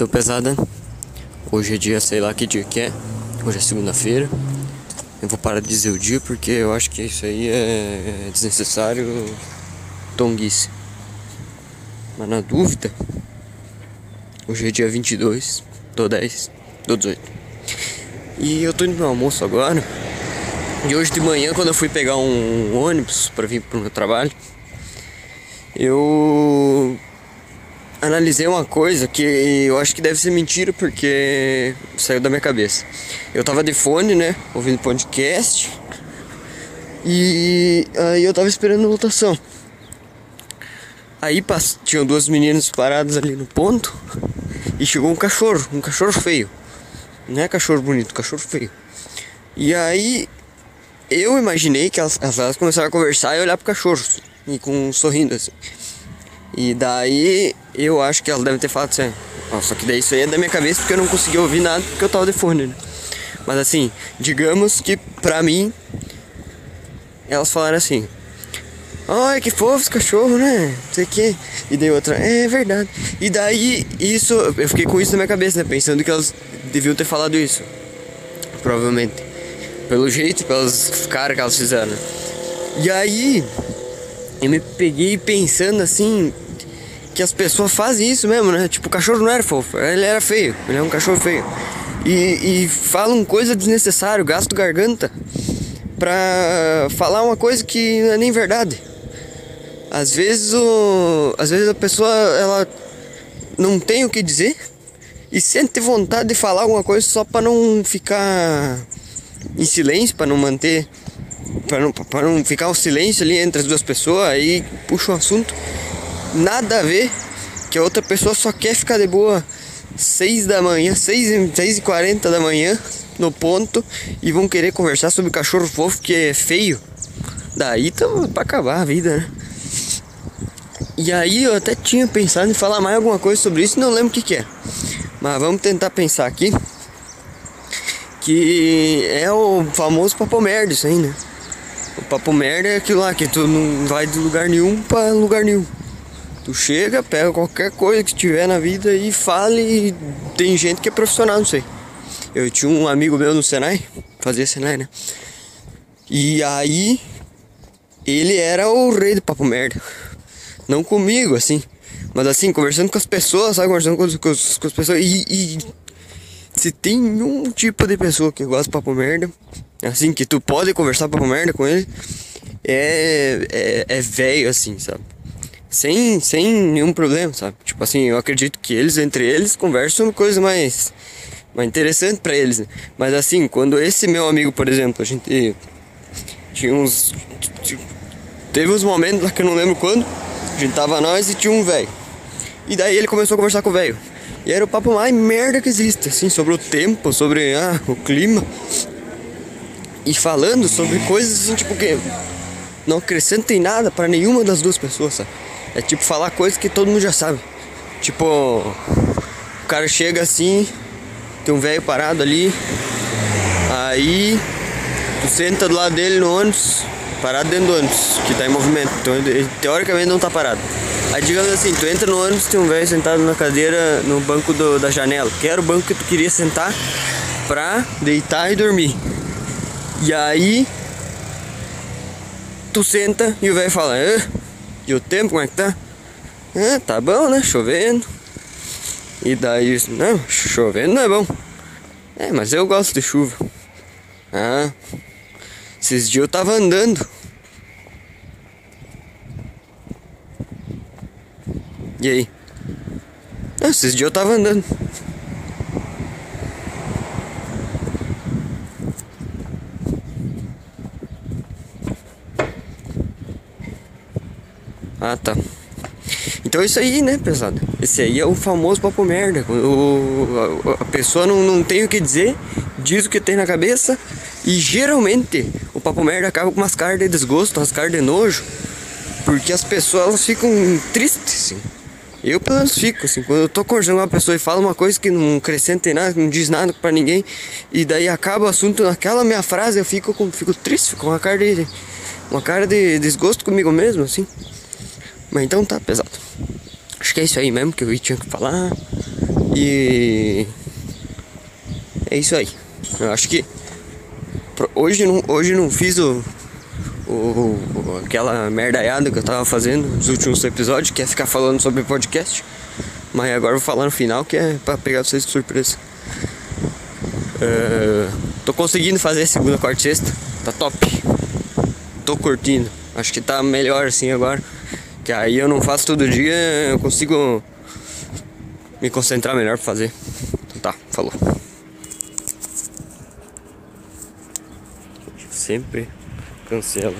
Então, pesada, hoje é dia, sei lá que dia que é. Hoje é segunda-feira. Eu vou parar de dizer o dia porque eu acho que isso aí é desnecessário tonguice. Mas na dúvida, hoje é dia 22 do 10 do 18. E eu tô indo pro almoço agora. E hoje de manhã, quando eu fui pegar um ônibus para vir pro meu trabalho, eu analisei uma coisa que eu acho que deve ser mentira porque saiu da minha cabeça. Eu tava de fone, né, ouvindo podcast e aí eu tava esperando a lotação. Aí tinham duas meninas paradas ali no ponto e chegou um cachorro, um cachorro feio. Não é cachorro bonito, cachorro feio. E aí eu imaginei que elas, elas começaram a conversar e olhar pro cachorro e com um sorrindo assim. E daí eu acho que elas devem ter falado assim. Só que daí isso aí é da minha cabeça porque eu não consegui ouvir nada porque eu tava de fone, né? Mas assim, digamos que pra mim elas falaram assim. Ai, que fofo esse cachorro, né? Não sei o que. E daí outra, é verdade. E daí, isso, eu fiquei com isso na minha cabeça, né? Pensando que elas deviam ter falado isso. Provavelmente. Pelo jeito, pelas caras que elas fizeram. E aí, eu me peguei pensando assim, que as pessoas fazem isso mesmo, né? Tipo, o cachorro não era fofo, ele era feio, ele é um cachorro feio. E, e falam coisa desnecessária, gasto garganta, pra falar uma coisa que não é nem verdade. Às vezes o. Às vezes a pessoa ela não tem o que dizer e sente vontade de falar alguma coisa só para não ficar em silêncio, para não manter para não, pra não ficar o silêncio ali entre as duas pessoas, aí puxa um assunto nada a ver, que a outra pessoa só quer ficar de boa 6 da manhã, 6, 6 e 40 da manhã, no ponto, e vão querer conversar sobre cachorro fofo que é feio. Daí tá pra acabar a vida, né? E aí eu até tinha pensado em falar mais alguma coisa sobre isso, não lembro o que, que é. Mas vamos tentar pensar aqui. Que é o famoso papo merda isso aí, né? O papo merda é aquilo lá que tu não vai de lugar nenhum para lugar nenhum. Tu chega, pega qualquer coisa que tiver na vida e fala e tem gente que é profissional, não sei. Eu tinha um amigo meu no Senai, fazia Senai, né? E aí ele era o rei do papo merda. Não comigo, assim. Mas assim, conversando com as pessoas, sabe? Conversando com, com, com as pessoas. E, e, se tem um tipo de pessoa que gosta de papo merda, assim, que tu pode conversar papo merda com ele, é, é, é velho, assim, sabe? sem, sem nenhum problema, sabe? Tipo assim, eu acredito que eles, entre eles, conversam coisas mais, mais interessantes para eles. Né? Mas assim, quando esse meu amigo, por exemplo, a gente tinha uns. Teve uns momentos lá que eu não lembro quando, a gente tava nós e tinha um velho. E daí ele começou a conversar com o velho. E era o papo mais merda que existe, assim, sobre o tempo, sobre ah, o clima. E falando sobre coisas assim, tipo que não acrescentem nada para nenhuma das duas pessoas, sabe? É tipo falar coisas que todo mundo já sabe. Tipo, o cara chega assim, tem um velho parado ali, aí tu senta do lado dele no ônibus, parado dentro do ônibus, que tá em movimento, então ele teoricamente não tá parado. Aí digamos assim, tu entra no ônibus, tem um velho sentado na cadeira no banco do, da janela, que era o banco que tu queria sentar pra deitar e dormir. E aí tu senta e o velho fala, e o tempo, como é que tá? Ah, tá bom, né? Chovendo. E daí, não, chovendo não é bom. É, mas eu gosto de chuva. Ah, esses dias eu tava andando. E aí? Ah, esses dias eu tava andando. Ah, tá. Então é isso aí, né, pesado? Esse aí é o famoso papo merda. O, a, a pessoa não, não tem o que dizer, diz o que tem na cabeça e geralmente o papo merda acaba com umas caras de desgosto, umas caras de nojo, porque as pessoas elas ficam tristes, assim. Eu pelo menos fico, assim, quando eu tô conversando com uma pessoa e fala uma coisa que não acrescenta em nada, não diz nada para ninguém, e daí acaba o assunto naquela minha frase, eu fico, fico triste, com uma cara de. uma cara de desgosto comigo mesmo, assim. Mas então tá pesado. Acho que é isso aí mesmo que eu tinha que falar. E é isso aí. Eu acho que hoje não, hoje não fiz o, o, aquela merdaiada que eu tava fazendo nos últimos episódios, que é ficar falando sobre podcast. Mas agora vou falar no final que é pra pegar vocês de surpresa. Uh, tô conseguindo fazer segunda, quarta e sexta. Tá top. Tô curtindo. Acho que tá melhor assim agora. Que aí eu não faço todo dia, eu consigo me concentrar melhor pra fazer. Então tá, falou. Sempre cancela.